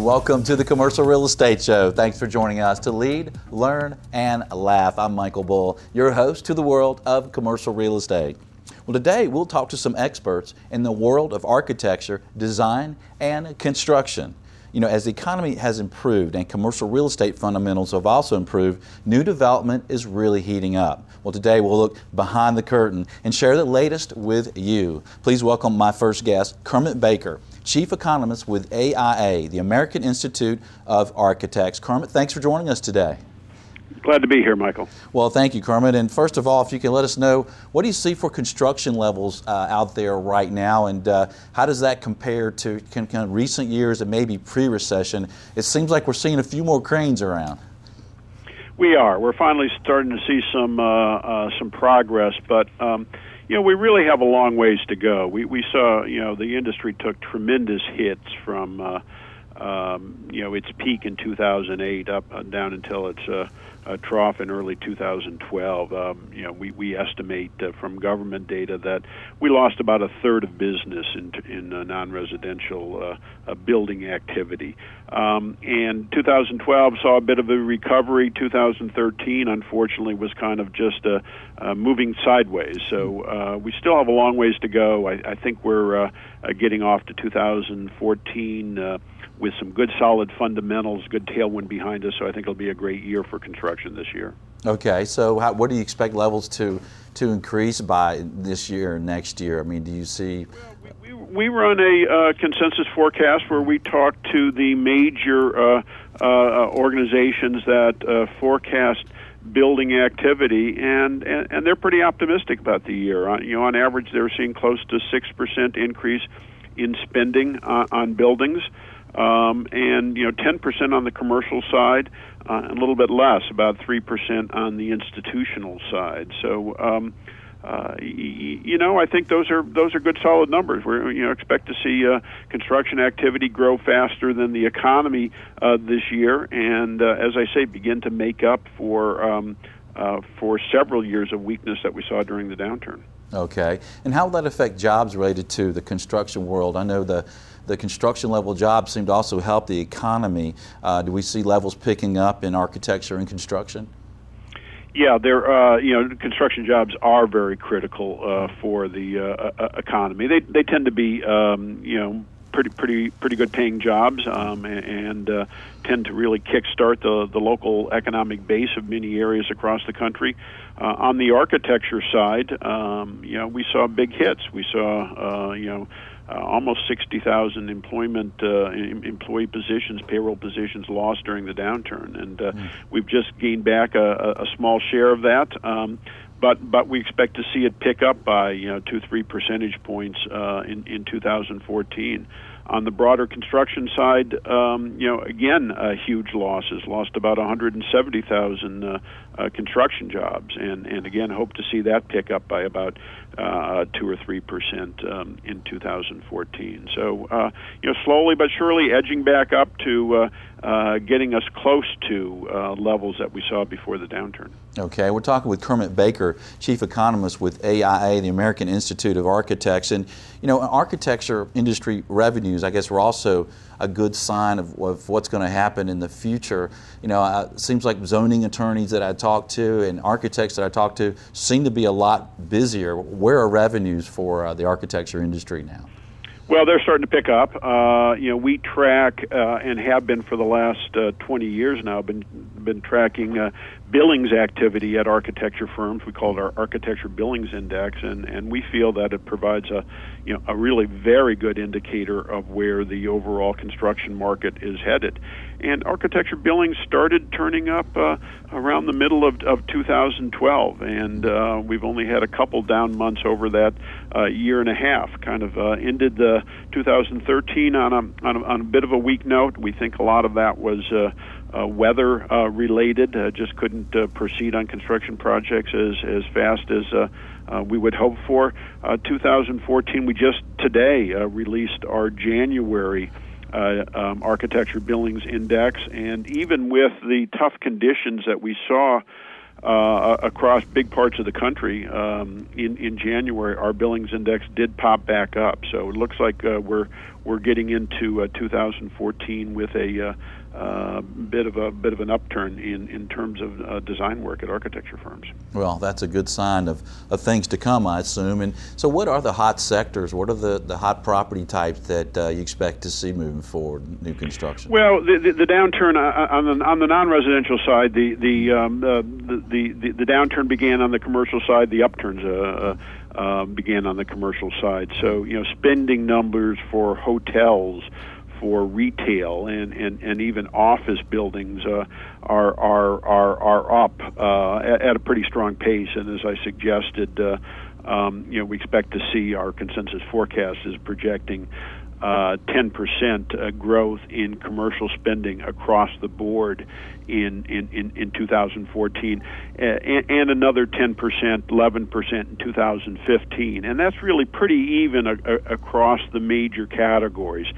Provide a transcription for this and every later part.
Welcome to the Commercial Real Estate Show. Thanks for joining us to lead, learn, and laugh. I'm Michael Bull, your host to the world of commercial real estate. Well, today we'll talk to some experts in the world of architecture, design, and construction. You know, as the economy has improved and commercial real estate fundamentals have also improved, new development is really heating up. Well, today we'll look behind the curtain and share the latest with you. Please welcome my first guest, Kermit Baker. Chief Economist with AIA, the American Institute of Architects. Kermit, thanks for joining us today. Glad to be here, Michael. Well, thank you, Kermit. And first of all, if you can let us know, what do you see for construction levels uh, out there right now, and uh, how does that compare to kind of recent years and maybe pre-recession? It seems like we're seeing a few more cranes around. We are. We're finally starting to see some uh, uh some progress, but. Um, you know, we really have a long ways to go. We we saw, you know, the industry took tremendous hits from, uh, um, you know, its peak in 2008 up uh, down until its uh, uh, trough in early 2012. Um, you know, we, we estimate uh, from government data that we lost about a third of business in, in uh, non-residential uh, uh, building activity. Um, and 2012 saw a bit of a recovery. 2013, unfortunately, was kind of just uh, uh, moving sideways. So we still have a long ways to go. I, I think we're getting off to 2014. Uh, with some good solid fundamentals, good tailwind behind us. So I think it'll be a great year for construction this year. Okay, so how, what do you expect levels to to increase by this year and next year? I mean, do you see? Well, we, we, we, run a uh, consensus forecast where we talk to the major uh, uh, organizations that uh, forecast building activity, and, and, and they're pretty optimistic about the year. On, you know, on average, they're seeing close to six percent increase in spending uh, on buildings um, and you know 10% on the commercial side, uh, a little bit less, about 3% on the institutional side. So. Um, uh, you know, I think those are those are good solid numbers. We you know expect to see uh, construction activity grow faster than the economy uh, this year, and uh, as I say, begin to make up for um, uh, for several years of weakness that we saw during the downturn. Okay, and how will that affect jobs related to the construction world? I know the the construction level jobs seem to also help the economy. Uh, do we see levels picking up in architecture and construction? Yeah, they're uh, you know construction jobs are very critical uh, for the uh, uh economy. They they tend to be um, you know pretty pretty pretty good paying jobs um, and uh, tend to really kickstart the the local economic base of many areas across the country. Uh, on the architecture side, um, you know we saw big hits. We saw uh, you know uh, almost 60,000 employment uh, employee positions, payroll positions lost during the downturn, and uh, mm. we've just gained back a, a small share of that. Um, but but we expect to see it pick up by you know two three percentage points uh, in in 2014. On the broader construction side, um, you know, again, uh, huge losses. Lost about 170,000 uh, uh, construction jobs, and and again, hope to see that pick up by about uh, two or three percent um, in 2014. So, uh, you know, slowly but surely edging back up to uh, uh, getting us close to uh, levels that we saw before the downturn. Okay, we're talking with Kermit Baker, chief economist with AIA, the American Institute of Architects, and you know, architecture industry revenues, I guess, were also a good sign of, of what's going to happen in the future. You know, it seems like zoning attorneys that I talk to and architects that I talk to seem to be a lot busier. Where are revenues for uh, the architecture industry now? Well, they're starting to pick up. Uh, you know, we track uh, and have been for the last uh, 20 years now. Been been tracking uh, billings activity at architecture firms. We call it our architecture billings index, and and we feel that it provides a you know a really very good indicator of where the overall construction market is headed and architecture billings started turning up uh, around the middle of, of 2012, and uh, we've only had a couple down months over that uh, year and a half. Kind of uh, ended the 2013 on a, on a on a bit of a weak note. We think a lot of that was. Uh, uh, weather uh, related, uh, just couldn't uh, proceed on construction projects as as fast as uh, uh, we would hope for. Uh, 2014, we just today uh, released our January uh, um, architecture billings index, and even with the tough conditions that we saw uh, across big parts of the country um, in in January, our billings index did pop back up. So it looks like uh, we're we're getting into uh, 2014 with a uh, uh, bit of a bit of an upturn in, in terms of uh, design work at architecture firms. Well, that's a good sign of, of things to come, I assume. And so, what are the hot sectors? What are the, the hot property types that uh, you expect to see moving forward, new construction? Well, the, the, the downturn uh, on the, on the non-residential side, the the, um, the, the, the the downturn began on the commercial side. The upturns uh, uh, began on the commercial side. So, you know, spending numbers for hotels for retail and, and, and even office buildings uh, are, are, are, are up uh, at, a pretty strong pace. And as I suggested, uh, um, you know, we expect to see our consensus forecast is projecting uh, 10% uh, growth in commercial spending across the board in, in, in, in 2014, and, and, another 10%, 11% in 2015. And that's really pretty even a, a, across the major categories.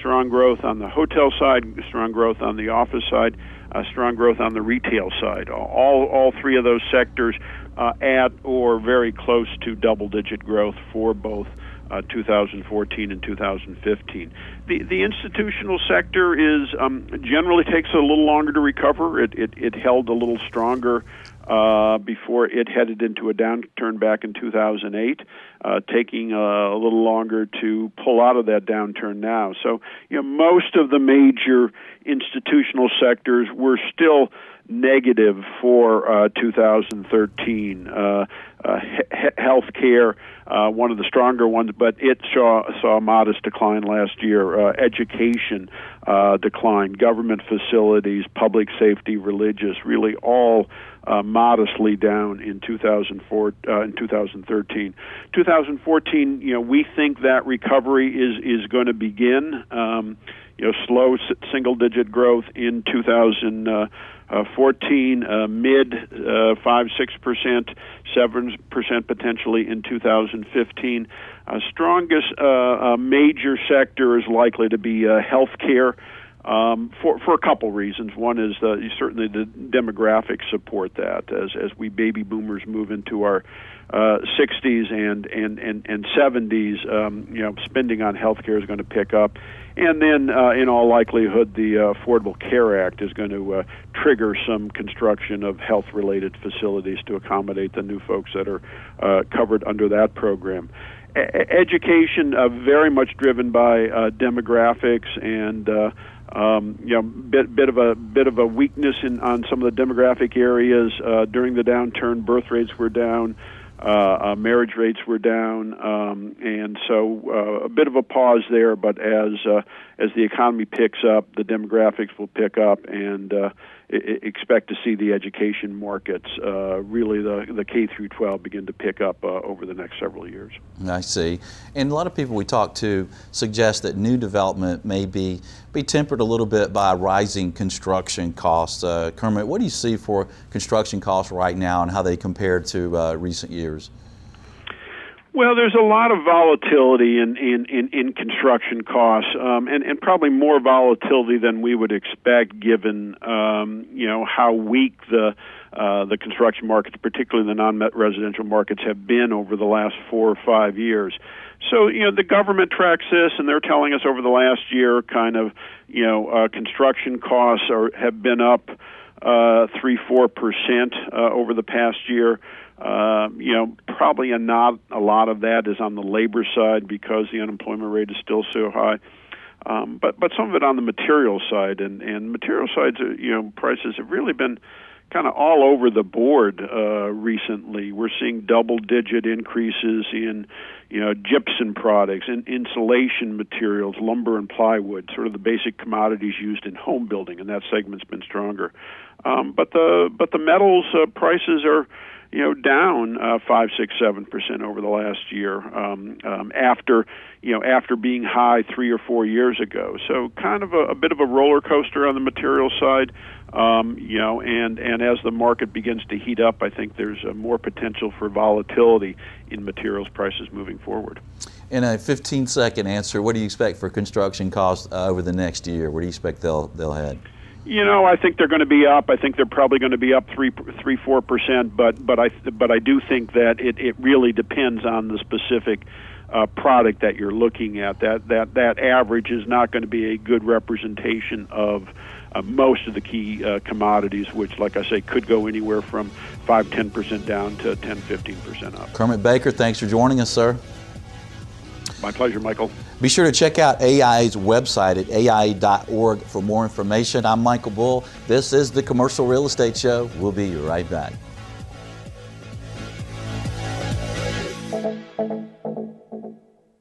Strong growth on the hotel side, strong growth on the office side, uh, strong growth on the retail side. All, all three of those sectors uh, at or very close to double digit growth for both uh, 2014 and 2015. The the institutional sector is um, generally takes a little longer to recover. It it, it held a little stronger uh, before it headed into a downturn back in 2008, uh, taking a, a little longer to pull out of that downturn now. So you know most of the major institutional sectors were still negative for uh, 2013. Uh, uh, he- healthcare, uh, one of the stronger ones, but it saw saw a modest decline last year. Uh, education uh, declined. Government facilities, public safety, religious, really all uh, modestly down in 2004 uh, in 2013. 2014, you know, we think that recovery is is going to begin. Um, you know, slow single digit growth in 2000. Uh, uh, 14 uh, mid uh, 5 6 percent 7 percent potentially in 2015 uh, strongest uh, uh, major sector is likely to be healthcare um, for for a couple reasons. One is uh, certainly the demographics support that as as we baby boomers move into our uh, 60s and and and and 70s, um, you know, spending on healthcare is going to pick up, and then uh, in all likelihood, the uh, Affordable Care Act is going to uh, trigger some construction of health-related facilities to accommodate the new folks that are uh, covered under that program. A- education uh, very much driven by uh, demographics and uh, um, you know, bit bit of a bit of a weakness in on some of the demographic areas uh, during the downturn. Birth rates were down. Uh, uh, marriage rates were down, um, and so uh, a bit of a pause there. But as uh, as the economy picks up, the demographics will pick up, and uh, expect to see the education markets, uh, really the, the K through 12, begin to pick up uh, over the next several years. I see. And a lot of people we talk to suggest that new development may be, be tempered a little bit by rising construction costs. Uh, Kermit, what do you see for construction costs right now and how they compare to uh, recent years? Well, there's a lot of volatility in in in, in construction costs, um, and and probably more volatility than we would expect, given um, you know how weak the uh, the construction markets, particularly the non-residential markets, have been over the last four or five years. So you know the government tracks this, and they're telling us over the last year, kind of you know uh, construction costs are have been up uh, three four percent uh, over the past year. Uh, you know, probably a not a lot of that is on the labor side because the unemployment rate is still so high. Um, but but some of it on the material side, and and material sides, uh, you know, prices have really been kind of all over the board uh, recently. We're seeing double-digit increases in, you know, gypsum products and insulation materials, lumber and plywood, sort of the basic commodities used in home building, and that segment's been stronger. Um, but the but the metals uh, prices are you know, down uh, five, six, seven percent over the last year um, um, after you know after being high three or four years ago. So kind of a, a bit of a roller coaster on the material side. Um, you know, and and as the market begins to heat up, I think there's uh, more potential for volatility in materials prices moving forward. In a 15-second answer, what do you expect for construction costs uh, over the next year? Where do you expect they'll they'll head? You know, I think they're going to be up. I think they're probably going to be up three, three, four percent. But but I but I do think that it, it really depends on the specific uh, product that you're looking at. That that that average is not going to be a good representation of uh, most of the key uh, commodities, which, like I say, could go anywhere from five, ten percent down to 10, 15 percent up. Kermit Baker, thanks for joining us, sir. My pleasure, Michael. Be sure to check out AIA's website at aia.org for more information. I'm Michael Bull. This is the Commercial Real Estate Show. We'll be right back.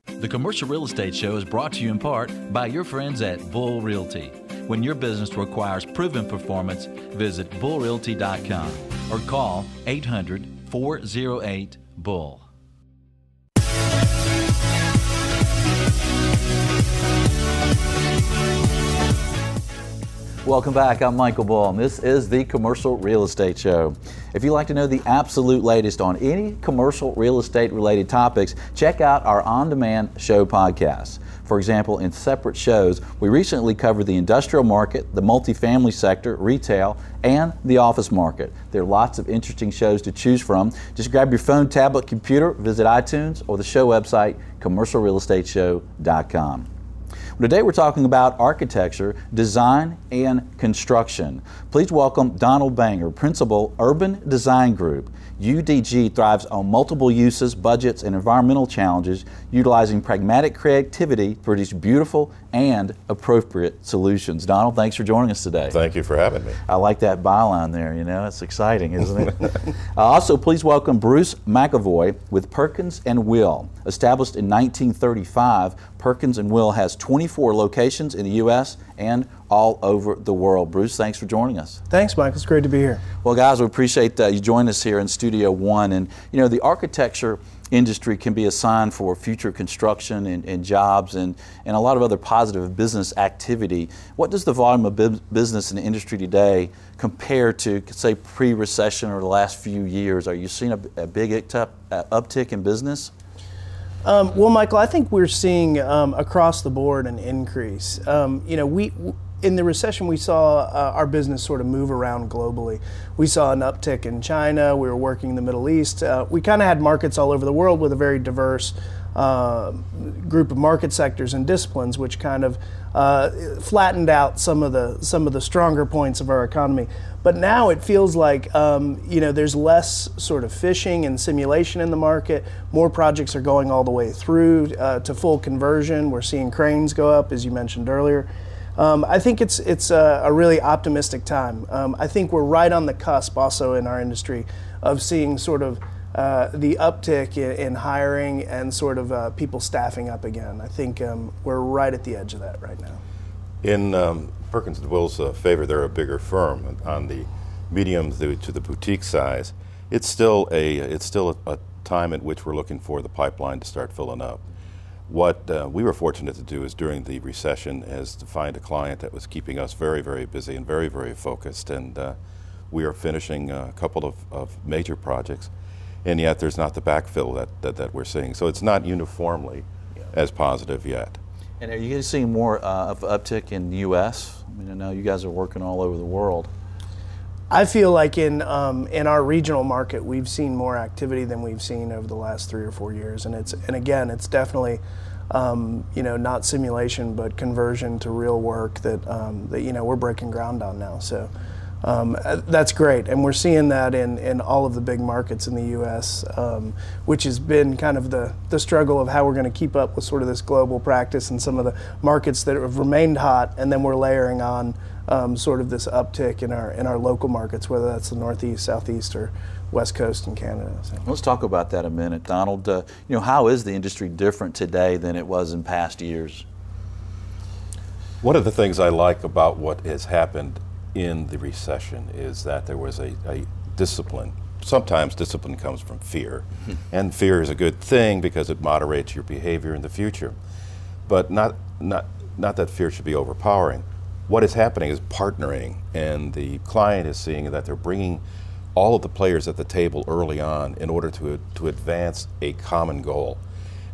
The Commercial Real Estate Show is brought to you in part by your friends at Bull Realty. When your business requires proven performance, visit bullrealty.com or call 800 408 Bull. Welcome back. I'm Michael and this is the Commercial Real Estate Show. If you'd like to know the absolute latest on any commercial real estate related topics, check out our on demand show podcasts. For example, in separate shows, we recently covered the industrial market, the multifamily sector, retail, and the office market. There are lots of interesting shows to choose from. Just grab your phone, tablet, computer, visit iTunes or the show website, commercialrealestateshow.com. Today we're talking about architecture, design, and construction. Please welcome Donald Banger, Principal, Urban Design Group. UDG thrives on multiple uses, budgets, and environmental challenges, utilizing pragmatic creativity to produce beautiful and appropriate solutions. Donald, thanks for joining us today. Thank you for having me. I like that byline there, you know, it's exciting, isn't it? uh, also, please welcome Bruce McEvoy with Perkins and Will. Established in 1935, Perkins and Will has 24 locations in the U.S. and all over the world. Bruce, thanks for joining us. Thanks, Mike. It's great to be here. Well, guys, we appreciate uh, you joining us here in Studio One. And, you know, the architecture industry can be a sign for future construction and, and, jobs and, and a lot of other positive business activity. What does the volume of business in the industry today compare to, say, pre recession or the last few years? Are you seeing a, a big uptick in business? Um, well, Michael, I think we're seeing um, across the board an increase. Um, you know, we in the recession, we saw uh, our business sort of move around globally. We saw an uptick in China. We were working in the Middle East. Uh, we kind of had markets all over the world with a very diverse uh, group of market sectors and disciplines, which kind of uh, flattened out some of the some of the stronger points of our economy. But now it feels like um, you know there's less sort of fishing and simulation in the market. More projects are going all the way through uh, to full conversion. We're seeing cranes go up, as you mentioned earlier. Um, I think it's it's a, a really optimistic time. Um, I think we're right on the cusp, also in our industry, of seeing sort of uh, the uptick in, in, hiring and sort of uh, people staffing up again. I think um, we're right at the edge of that right now. In um, Perkins and Will's uh, favor, they're a bigger firm on the medium to, to, the boutique size. It's still a it's still a, a time at which we're looking for the pipeline to start filling up. What uh, we were fortunate to do is during the recession is to find a client that was keeping us very, very busy and very, very focused. And uh, we are finishing a couple of, of, major projects, and yet there's not the backfill that, that, that we're seeing. So it's not uniformly yeah. as positive yet. And are you seeing more uh, of uptick in the U.S.? I mean, I know you guys are working all over the world. I feel like in um, in our regional market, we've seen more activity than we've seen over the last three or four years, and it's and again, it's definitely um, you know not simulation, but conversion to real work that um, that you know we're breaking ground on now. So. Um, uh, that's great, and we're seeing that in, in all of the big markets in the U.S., um, which has been kind of the, the struggle of how we're going to keep up with sort of this global practice and some of the markets that have remained hot, and then we're layering on um, sort of this uptick in our in our local markets, whether that's the Northeast, Southeast, or West Coast in Canada. So. Let's talk about that a minute, Donald. Uh, you know, how is the industry different today than it was in past years? One of the things I like about what has happened in the recession is that there was a, a discipline. Sometimes discipline comes from fear, mm-hmm. and fear is a good thing because it moderates your behavior in the future. But not, not, not that fear should be overpowering what is happening is partnering, and the client is seeing that they're bringing all of the players at the table early on in order to, to advance a common goal.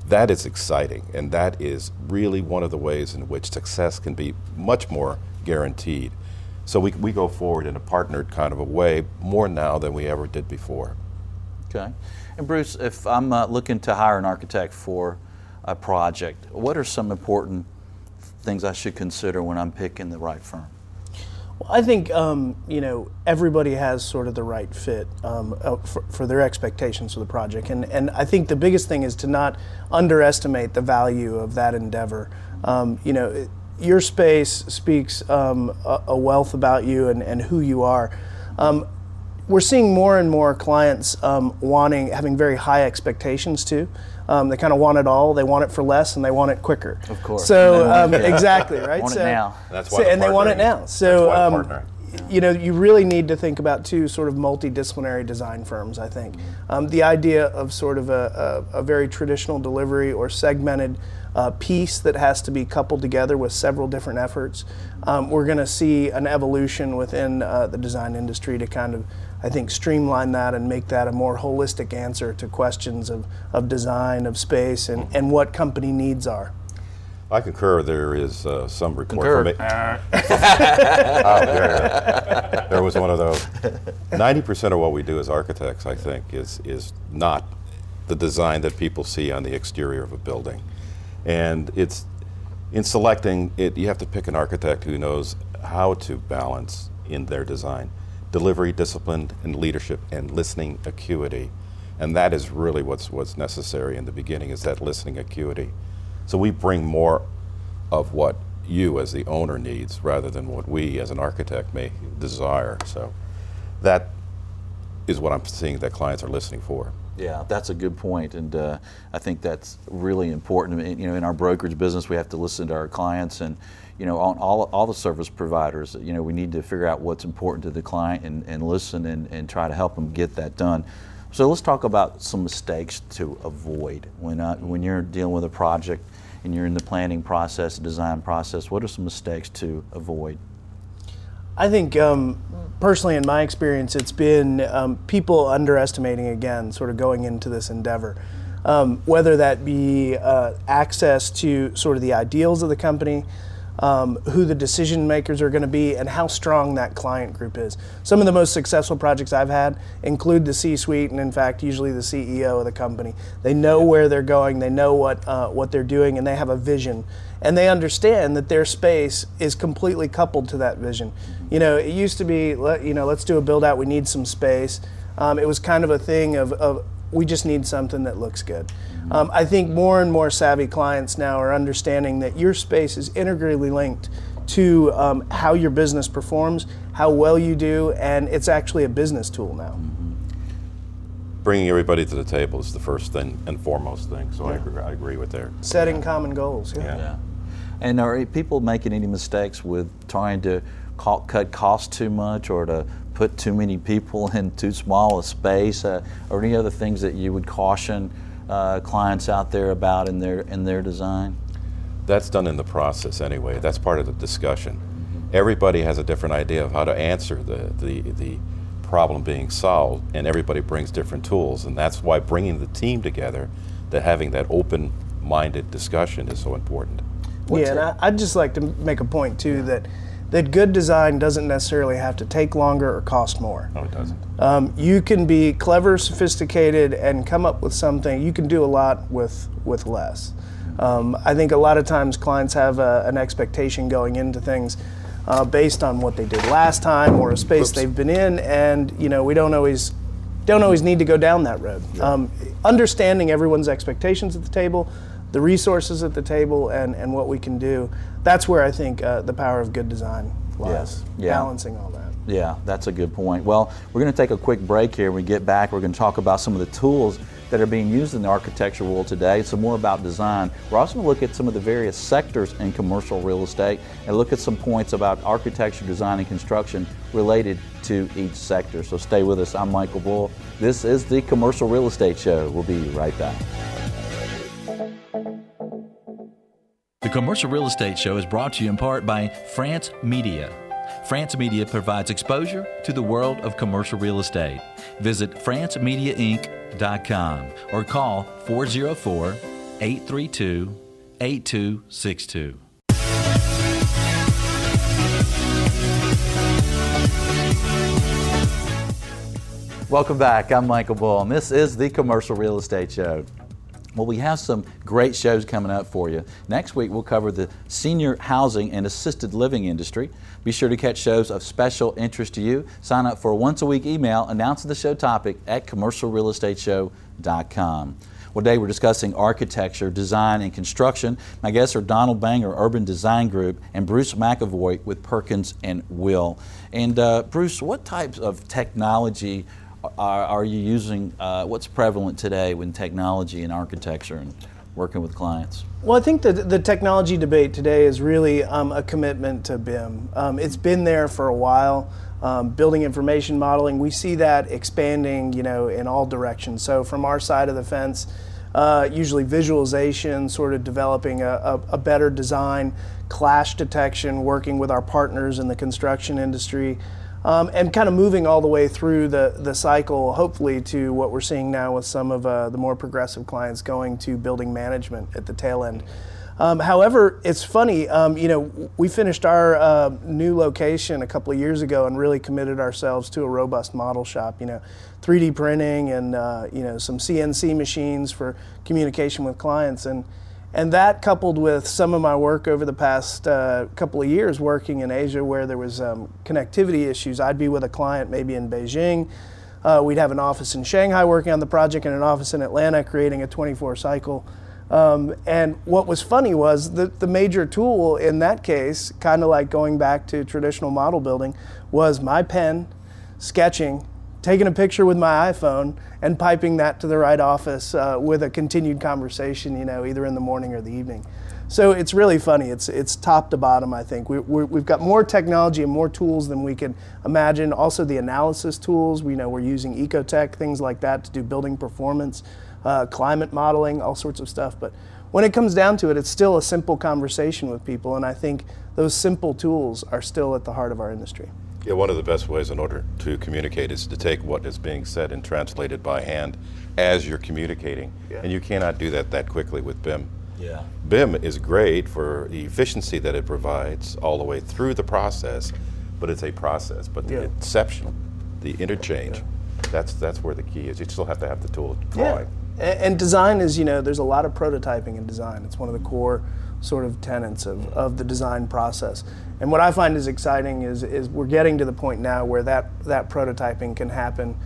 That is exciting, and that is really one of the ways in which success can be much more guaranteed. So we, we go forward in a partnered kind of a way more now than we ever did before. Okay. And Bruce, if I'm uh, looking to hire an architect for a project, what are some important things I should consider when I'm picking the right firm? Well, I think um, you know everybody has sort of the right fit um, uh, for, for, their expectations for the project, and and I think the biggest thing is to not underestimate the value of that endeavor. Um, you know, it, your space speaks um, a, a, wealth about you and, and who you are. Um, we're seeing more and more clients um, wanting having very high expectations too. Um, they kind of want it all. They want it for less, and they want it quicker. Of course. So um, exactly right. want so, it now. That's why so, and they want it now. So um, you know, you really need to think about two sort of multidisciplinary design firms. I think um, the idea of sort of a, a, a very traditional delivery or segmented uh, piece that has to be coupled together with several different efforts. Um, we're going to see an evolution within uh, the design industry to kind of I think, streamline that and make that a more holistic answer to questions of, of design, of space, and, and what company needs are. I concur. There is uh, some report concur. from it. oh, there, there was one of those. Ninety percent of what we do as architects, I think, is is not the design that people see on the exterior of a building, and it's in selecting it. You have to pick an architect who knows how to balance in their design delivery discipline and leadership and listening acuity. And that is really what's, what's necessary in the beginning is that listening acuity. So we bring more of what you as the owner needs rather than what we as an architect may desire. So that is what I'm seeing that clients are listening for. Yeah, that's a good point, and uh, I think that's really important. You know, in our brokerage business, we have to listen to our clients, and you know, on all, all the service providers, you know, we need to figure out what's important to the client and, and listen and, and try to help them get that done. So let's talk about some mistakes to avoid when uh, when you're dealing with a project and you're in the planning process, design process. What are some mistakes to avoid? I think um, personally, in my experience, it's been um, people underestimating again, sort of going into this endeavor. Um, whether that be uh, access to sort of the ideals of the company, um, who the decision makers are going to be, and how strong that client group is. Some of the most successful projects I've had include the C suite, and in fact, usually the CEO of the company. They know where they're going, they know what, uh, what they're doing, and they have a vision. And they understand that their space is completely coupled to that vision. You know, it used to be, let, you know, let's do a build out, we need some space. Um, it was kind of a thing of, of we just need something that looks good. Um, I think more and more savvy clients now are understanding that your space is integrally linked to um, how your business performs, how well you do, and it's actually a business tool now. Bringing everybody to the table is the first thing and foremost thing. So yeah. I, agree, I agree with there. Setting yeah. common goals. Yeah. yeah. yeah. And are people making any mistakes with trying to cut costs too much or to put too many people in too small a space, uh, or any other things that you would caution uh, clients out there about in their in their design? That's done in the process anyway. That's part of the discussion. Everybody has a different idea of how to answer the, the, the problem being solved, and everybody brings different tools, and that's why bringing the team together, that having that open-minded discussion is so important. What's yeah, and I, would just like to make a point too that that good design doesn't necessarily have to take longer or cost more. No, it doesn't. Um, you can be clever, sophisticated, and come up with something. You can do a lot with with less. Um, I think a lot of times clients have a, an expectation going into things uh, based on what they did last time or a space Oops. they've been in, and you know we don't always don't always need to go down that road. Yeah. Um, understanding everyone's expectations at the table, the resources at the table, and, and what we can do that's where I think uh, the power of good design lies. Yeah. Balancing all that. Yeah, that's a good point. Well, we're going to take a quick break here. When we get back, we're going to talk about some of the tools that are being used in the architecture world today. Some more about design. We're also going to look at some of the various sectors in commercial real estate and look at some points about architecture, design, and construction related to each sector. So stay with us. I'm Michael Bull. This is the Commercial Real Estate Show. We'll be right back. Commercial Real Estate Show is brought to you in part by France Media. France Media provides exposure to the world of commercial real estate. Visit francemediainc.com or call 404 832 8262. Welcome back. I'm Michael Bull, and this is the Commercial Real Estate Show. Well, we have some great shows coming up for you. Next week, we'll cover the senior housing and assisted living industry. Be sure to catch shows of special interest to you. Sign up for a once a week email announcing the show topic at commercialrealestateshow.com. Well, today we're discussing architecture, design, and construction. My guests are Donald Banger, Urban Design Group, and Bruce McEvoy with Perkins and Will. And uh, Bruce, what types of technology are, are you using? Uh, what's prevalent today with technology and architecture and working with clients? Well, I think the, the technology debate today is really um, a commitment to BIM. Um, it's been there for a while. Um, building information modeling, we see that expanding, you know, in all directions. So from our side of the fence, uh, usually visualization, sort of developing a, a, a, better design, clash detection, working with our partners in the construction industry, um, and kind of moving all the way through the, the cycle, hopefully, to what we're seeing now with some of uh, the more progressive clients going to building management at the tail end. Um, however, it's funny, um, you know, we finished our uh, new location a couple of years ago and really committed ourselves to a robust model shop, you know, 3D printing and, uh, you know, some CNC machines for communication with clients. And, and that coupled with some of my work over the past uh, couple of years working in Asia where there was um, connectivity issues, I'd be with a client maybe in Beijing. Uh, we'd have an office in Shanghai working on the project and an office in Atlanta creating a 24 cycle um, and what was funny was the, the major tool in that case, kind of like going back to traditional model building, was my pen, sketching, taking a picture with my iPhone, and piping that to the right office uh, with a continued conversation, you know, either in the morning or the evening. So it's really funny. It's it's top to bottom. I think we, we have got more technology and more tools than we could imagine. Also, the analysis tools. We know we're using Ecotect things like that to do building performance uh, climate modeling, all sorts of stuff. But when it comes down to it, it's still a simple conversation with people, and I think those simple tools are still at the heart of our industry. Yeah, one of the best ways in order to communicate is to take what is being said and translate it by hand as you're communicating. Yeah. And you cannot do that that quickly with BIM. Yeah. BIM is great for the efficiency that it provides all the way through the process, but it's a process. But the yeah. exceptional, the interchange, yeah. that's that's where the key is. You still have to have the tool drawing. And design is, you know, there's a lot of prototyping in design. It's one of the core sort of tenets of, of the design process. And what I find is exciting is, is we're getting to the point now where that, that prototyping can happen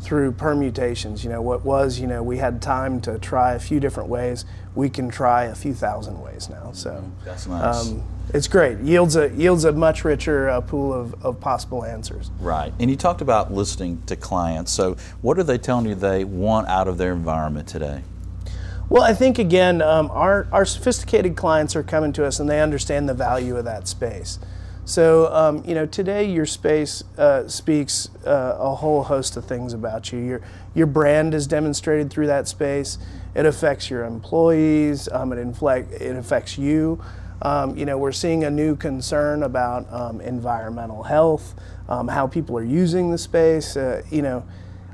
through permutations. You know, what was, you know, we had time to try a few different ways. We can try a few thousand ways now. So that's nice. Um, it's great. Yields a yields a much richer uh, pool of, of possible answers. Right. And you talked about listening to clients. So what are they telling you they want out of their environment today? Well, I think again, um, our our sophisticated clients are coming to us and they understand the value of that space. So, um, you know, today your space uh, speaks uh, a whole host of things about you. Your, your brand is demonstrated through that space. It affects your employees. Um, it, inflect, it affects you. Um, you know, we're seeing a new concern about um, environmental health, um, how people are using the space. Uh, you know,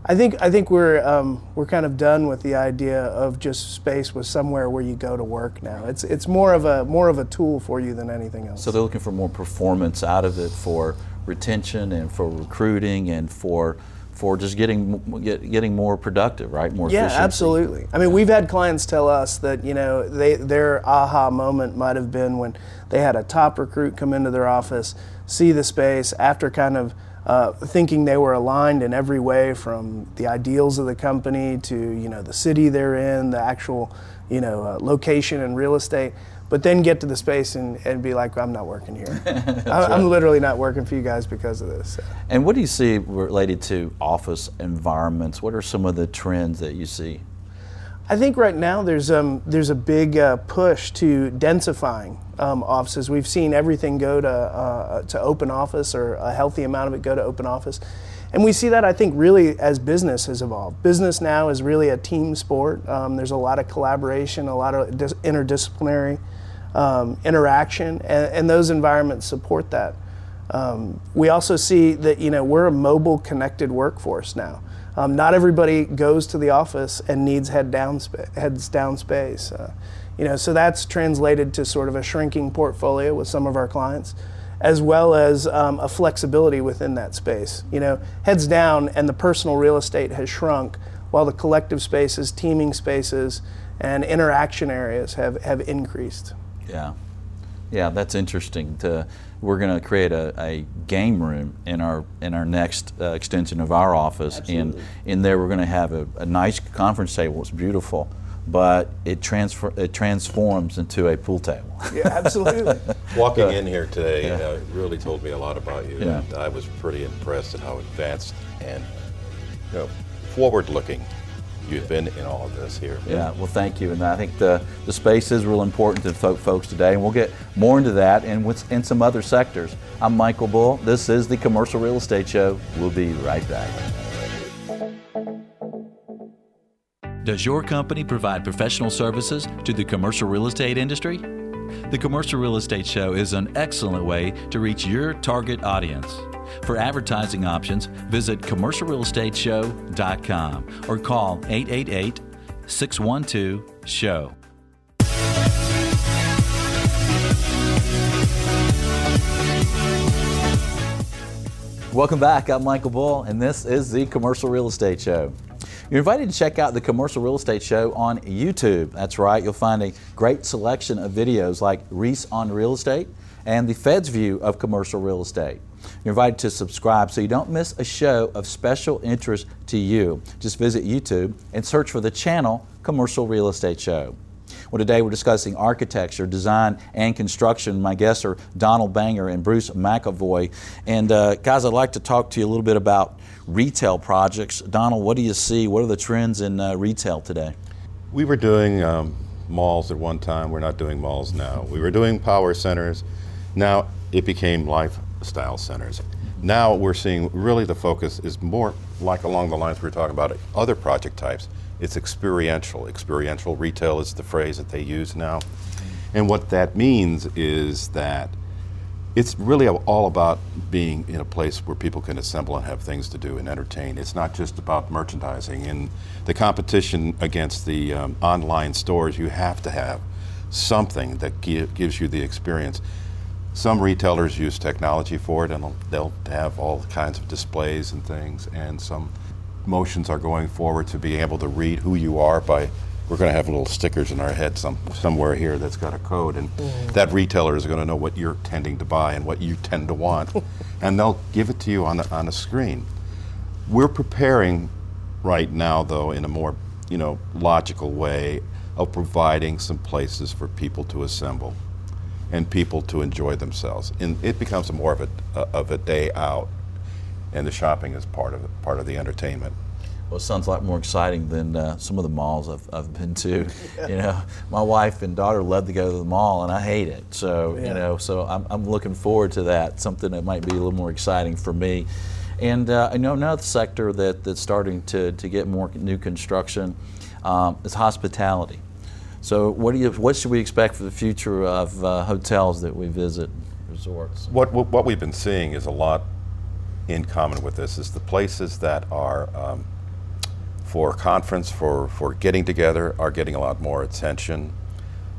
I think I think we're um, we're kind of done with the idea of just space was somewhere where you go to work now. It's it's more of a more of a tool for you than anything else. So they're looking for more performance out of it for retention and for recruiting and for for just getting get, getting more productive, right? More yeah, efficiency. absolutely. I mean, we've had clients tell us that you know they their aha moment might have been when they had a top recruit come into their office, see the space after kind of uh, thinking they were aligned in every way from the ideals of the company to you know the city they're in, the actual you know uh, location and real estate. But then get to the space and, and be like, I'm not working here. I'm, right. I'm literally not working for you guys because of this. And what do you see related to office environments? What are some of the trends that you see? I think right now there's um, there's a big uh, push to densifying um, offices. We've seen everything go to uh, to open office, or a healthy amount of it go to open office, and we see that I think really as business has evolved. Business now is really a team sport. Um, there's a lot of collaboration, a lot of dis- interdisciplinary um, interaction, and, and, those environments support that. Um, we also see that you know we're a mobile, connected workforce now. Um, not everybody goes to the office and needs head down heads down space. Uh, you know, so that's translated to sort of a shrinking portfolio with some of our clients, as well as um, a flexibility within that space. You know, heads down, and the personal real estate has shrunk, while the collective spaces, teaming spaces, and interaction areas have, have increased. Yeah. Yeah, that's interesting. To, we're going to create a, a, game room in our in our next uh, extension of our office, Absolutely. and in there we're going to have a, a, nice conference table. It's beautiful, but it transfer it transforms into a pool table. Yeah, absolutely. Walking in here today uh, really told me a lot about you. Yeah. And I was pretty impressed at how advanced and you know, forward-looking you've been in all of this here. Yeah, well, thank you. And I think the, the space is real important to folk, folks today, and we'll get more into that and with, in some other sectors. I'm Michael Bull. This is the Commercial Real Estate Show. We'll be right back. Does your company provide professional services to the commercial real estate industry? The Commercial Real Estate Show is an excellent way to reach your target audience. For advertising options, visit commercialrealestateshow.com or call 888 612 SHOW. Welcome back. I'm Michael Bull, and this is the Commercial Real Estate Show. You're invited to check out the Commercial Real Estate Show on YouTube. That's right, you'll find a great selection of videos like Reese on Real Estate and the Fed's view of commercial real estate. You're invited to subscribe so you don't miss a show of special interest to you. Just visit YouTube and search for the channel Commercial Real Estate Show. Well, today we're discussing architecture, design, and construction. My guests are Donald Banger and Bruce McEvoy. And uh, guys, I'd like to talk to you a little bit about retail projects. Donald, what do you see? What are the trends in uh, retail today? We were doing um, malls at one time. We're not doing malls now. We were doing power centers. Now it became lifestyle centers. Now we're seeing really the focus is more like along the lines we were talking about other project types. It's experiential. Experiential retail is the phrase that they use now. And what that means is that it's really all about being in a place where people can assemble and have things to do and entertain. It's not just about merchandising. In the competition against the um, online stores, you have to have something that give, gives you the experience. Some retailers use technology for it, and they'll, have all kinds of displays and things. And some motions are going forward to be able to read who you are by we're going to have little stickers in our head some, somewhere here that's got a code, and mm. that retailer is going to know what you're tending to buy and what you tend to want, and they'll give it to you on a, on a screen. We're preparing right now, though, in a more you know logical way of providing some places for people to assemble and people to enjoy themselves. And it becomes more of a, uh, of a day out, and the shopping is part of it, part of the entertainment. Well, it sounds a lot more exciting than uh, some of the malls I've, I've been to. You know, my wife and daughter love to go to the mall, and I hate it. So yeah. you know, so I'm, I'm looking forward to that. Something that might be a little more exciting for me. And uh, I know another sector that, that's starting to, to get more new construction um, is hospitality. So what do you what should we expect for the future of uh, hotels that we visit, resorts? What, what, what we've been seeing is a lot in common with this is the places that are um, for conference, for, for getting together, are getting a lot more attention.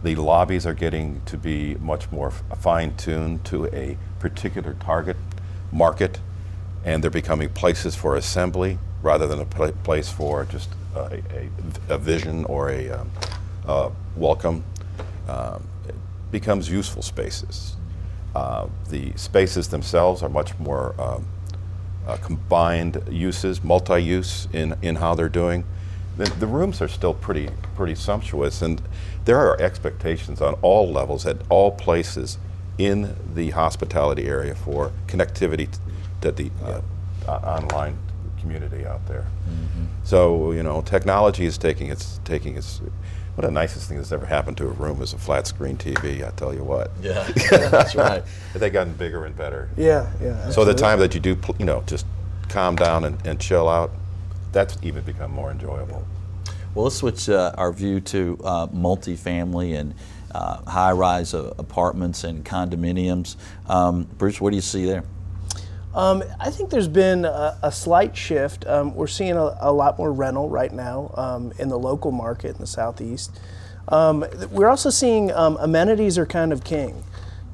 The lobbies are getting to be much more fine tuned to a particular target market, and they're becoming places for assembly rather than a pl- place for just a, a, a, vision or a um, uh, welcome. Um, becomes useful spaces. Uh, the spaces themselves are much more um, uh, combined uses, multi-use in, in how they're doing. The, the, rooms are still pretty pretty sumptuous, and there are expectations on all levels at all places in the hospitality area for connectivity to the uh, online community out there. Mm-hmm. So you know, technology is taking its taking its what the nicest thing that's ever happened to a room is a flat screen TV. I tell you what. Yeah, that's right. They've gotten bigger and better. Yeah, yeah. Absolutely. So the time that you do, you know, just calm down and, and chill out, that's even become more enjoyable. Well, let's switch uh, our view to uh, multifamily and uh, high-rise uh, apartments and condominiums. Um, Bruce, what do you see there? Um, I think there's been a, a slight shift. Um, we're seeing a, a, lot more rental right now um, in the local market in the southeast. Um, we're also seeing um, amenities are kind of king.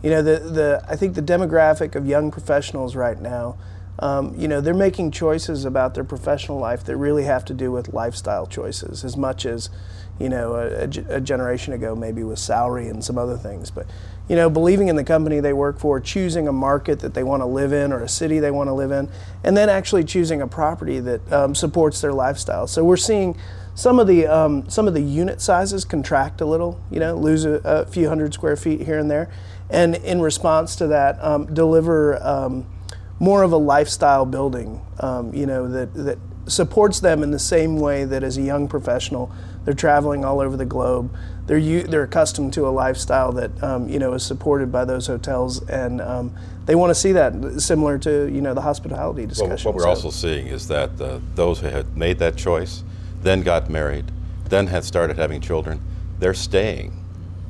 You know, the, the I think the demographic of young professionals right now, um, you know, they're making choices about their professional life that really have to do with lifestyle choices as much as, you know, a, a, generation ago maybe with salary and some other things. But, you know, believing in the company they work for, choosing a market that they want to live in or a city they want to live in, and then actually choosing a property that um, supports their lifestyle. So we're seeing some of the um, some of the unit sizes contract a little, you know, lose a, a, few hundred square feet here and there, and in response to that, um, deliver um, more of a lifestyle building, um, you know, that that supports them in the same way that as a young professional, they're traveling all over the globe. They're u- they're accustomed to a lifestyle that um, you know is supported by those hotels, and um, they want to see that similar to you know the hospitality discussion. Well, what we're so. also seeing is that uh, those who had made that choice then got married, then had started having children, they're staying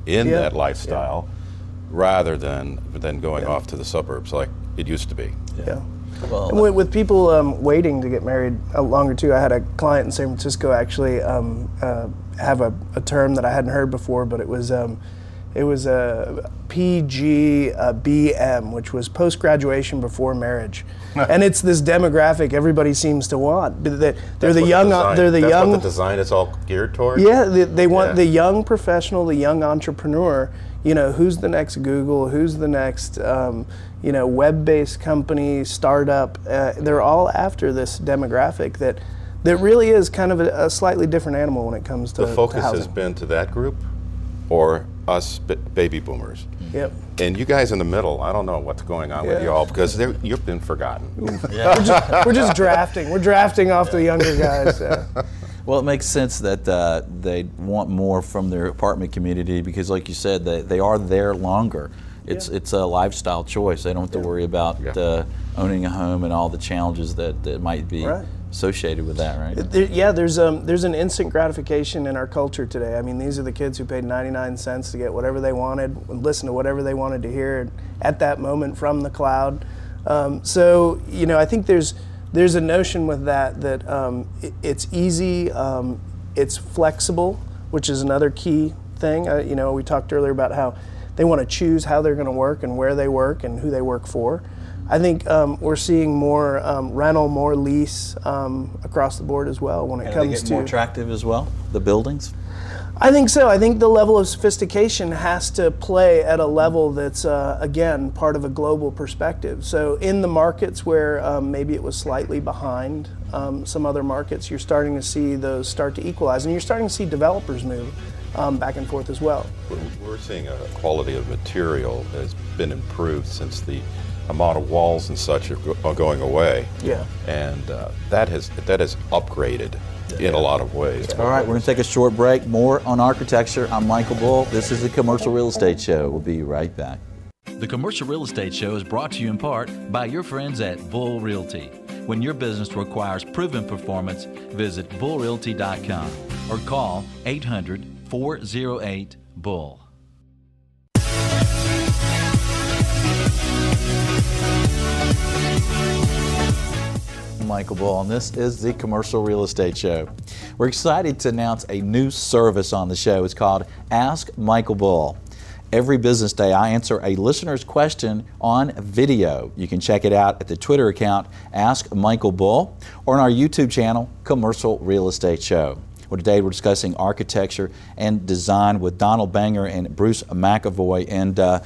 in yeah. that lifestyle yeah. rather than than going yeah. off to the suburbs like it used to be. Yeah. Well, with, with, people um, waiting to get married uh, longer too, I had a client in San Francisco actually um, uh, have a, a, term that I hadn't heard before, but it was um, it was a PGBM, which was post graduation before marriage, and it's this demographic everybody seems to want. They're That's the young. The they're the That's young. What the design is all geared toward. Yeah, they, they want yeah. the young professional, the young entrepreneur. You know, who's the next Google? Who's the next? Um, you know, web-based company, startup. Uh, they're all after this demographic that that really is kind of a, a, slightly different animal when it comes to the focus to has been to that group or us b- baby boomers. Yep. And you guys in the middle, I don't know what's going on yeah. with y'all because you've been forgotten. Yeah. we're, just, we're, just, drafting. We're drafting off yeah. the younger guys. Yeah. Well, it makes sense that uh, they want more from their apartment community because, like you said, they, they are there longer. It's yeah. it's a lifestyle choice. They don't have to worry about uh, owning a home and all the challenges that, that might be right associated with that, right? There, yeah, there's um, there's an instant gratification in our culture today. I mean, these are the kids who paid 99 cents to get whatever they wanted, listen to whatever they wanted to hear at that moment from the cloud. Um, so you know, I think there's there's a notion with that that um, it, it's easy, um, it's flexible, which is another key thing. Uh, you know, we talked earlier about how they want to choose how they're going to work and where they work and who they work for. I think um, we're seeing more um, rental, more lease um, across the board as well when it and comes to more attractive as well. The buildings. I think so. I think the level of sophistication has to play at a level that's uh, again part of a global perspective. So in the markets where um, maybe it was slightly behind um, some other markets, you're starting to see those start to equalize, and you're starting to see developers move. Um, back and forth as well. We're seeing a quality of material has been improved since the amount of walls and such are, go- are going away. Yeah. And uh, that has that has upgraded in a lot of ways. All right, we're going to take a short break. More on architecture. I'm Michael Bull. This is the Commercial Real Estate Show. We'll be right back. The Commercial Real Estate Show is brought to you in part by your friends at Bull Realty. When your business requires proven performance, visit bullrealty.com or call 800 408 Bull. Michael Bull, and this is the Commercial Real Estate Show. We're excited to announce a new service on the show. It's called Ask Michael Bull. Every business day, I answer a listener's question on video. You can check it out at the Twitter account Ask Michael Bull or on our YouTube channel, Commercial Real Estate Show. Well, today we're discussing architecture and design with Donald Banger and Bruce McEvoy. And uh,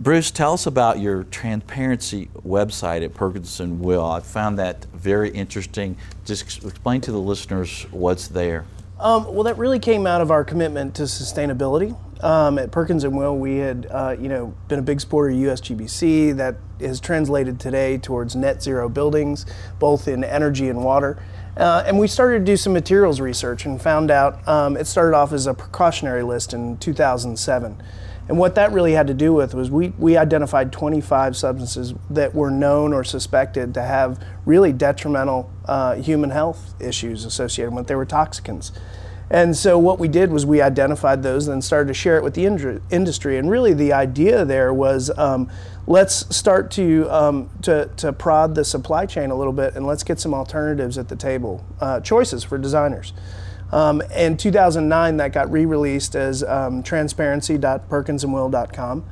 Bruce, tell us about your transparency website at Perkins & Will. I found that very interesting. Just explain to the listeners what's there. Um, well, that really came out of our commitment to sustainability. Um, at Perkins & Will, we had, uh, you know, been a big supporter of USGBC. That is translated today towards net zero buildings, both in energy and water. Uh, and we started to do some materials research and found out um, it started off as a precautionary list in 2007. And what that really had to do with was we, we identified 25 substances that were known or suspected to have really detrimental uh, human health issues associated with. They were toxicants. And so what we did was we identified those and then started to share it with the industry. And really the idea there was um, let's start to, um, to, to prod the supply chain a little bit and let's get some alternatives at the table, uh, choices for designers. Um, in 2009, that got re-released as um, transparency.perkinsandwill.com.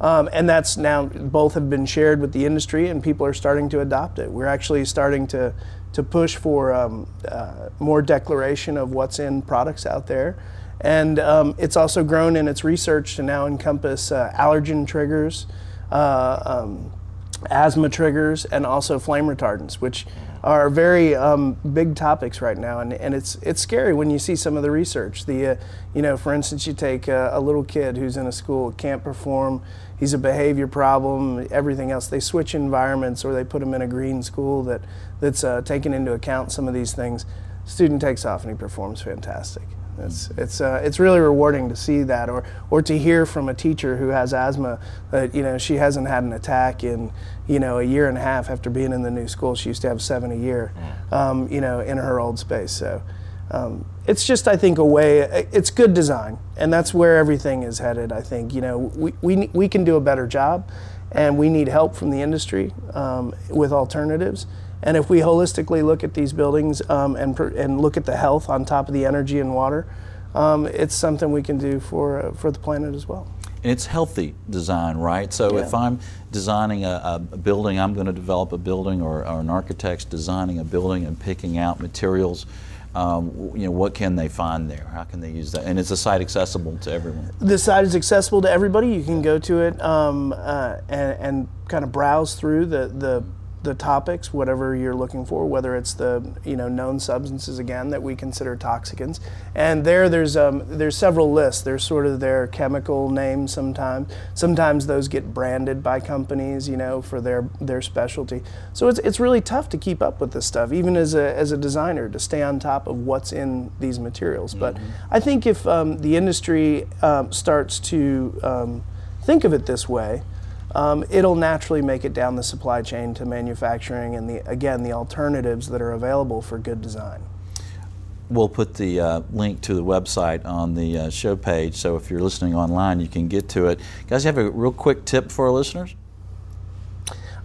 Um, and that's now both have been shared with the industry, and people are starting to adopt it. We're actually starting to to push for um, uh, more declaration of what's in products out there. And um, it's also grown in its research to now encompass uh, allergen triggers, uh, um, asthma triggers, and also flame retardants, which are very um, big topics right now. And, and it's it's scary when you see some of the research. The uh, you know, for instance, you take a, a little kid who's in a school can't perform. He's a behavior problem. Everything else, they switch environments or they put him in a green school that that's uh, taken into account some of these things. Student takes off and he performs fantastic. It's it's uh, it's really rewarding to see that, or or to hear from a teacher who has asthma that you know she hasn't had an attack in you know a year and a half after being in the new school. She used to have seven a year, um, you know, in her old space. So. Um, it's just, I think, a way. It's good design, and that's where everything is headed. I think you know we we, we can do a better job, and we need help from the industry um, with alternatives. And if we holistically look at these buildings um, and, and look at the health on top of the energy and water, um, it's something we can do for, uh, for the planet as well. And it's healthy design, right? So Yeah. if I'm designing a, a building, I'm going to develop a building, or, or an architect's designing a building and picking out materials. Um, you know, what can they find there? How can they use that? And is the site accessible to everyone? the site is accessible to everybody. You can go to it um, uh, and, and kind of browse through the, the the topics, whatever you're looking for, whether it's the you know known substances again that we consider toxicants. And there, there's um, there's several lists. There's sort of their chemical names. Sometimes, sometimes those get branded by companies, you know, for their their specialty. So it's it's really tough to keep up with this stuff, even as a as a designer, to stay on top of what's in these materials. But I think if um, the industry um, starts to um, think of it this way, um, it'll naturally make it down the supply chain to manufacturing and the again the alternatives that are available for good design. We'll put the uh, link to the website on the uh, show page, so if you're listening online, you can get to it. Guys, you have a real quick tip for our listeners?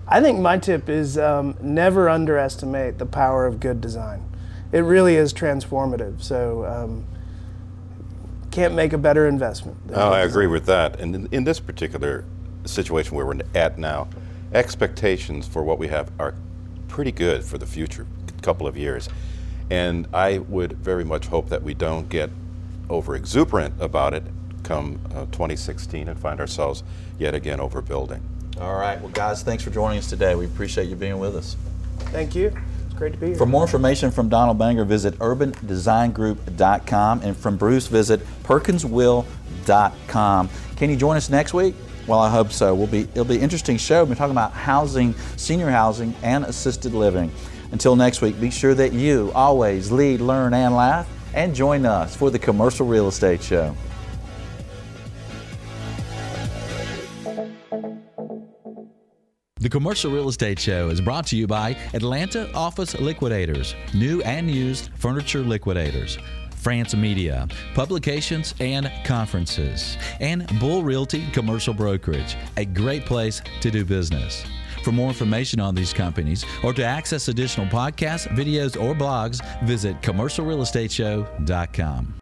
I think my tip is um, never underestimate the power of good design. It really is transformative. So um, can't make a better investment. Oh, I agree with that. And in, in this particular situation where we're at now, expectations for what we have are pretty good for the future couple of years. And I would very much hope that we don't get over exuberant about it come uh, 2016 and find ourselves yet again overbuilding. All right. Well, guys, thanks for joining us today. We appreciate you being with us. Thank you. It's great to be here. For more information from Donald Banger, visit urbandesigngroup.com and from Bruce, visit perkinswill.com. Can you join us next week? Well, I hope so. We'll be it'll be an interesting show. We're talking about housing, senior housing, and assisted living. Until next week, be sure that you always lead, learn, and laugh, and join us for the Commercial Real Estate Show. The Commercial Real Estate Show is brought to you by Atlanta Office Liquidators, new and used furniture liquidators. France Media, publications and conferences, and Bull Realty Commercial Brokerage, a great place to do business. For more information on these companies or to access additional podcasts, videos, or blogs, visit commercialrealestateshow.com.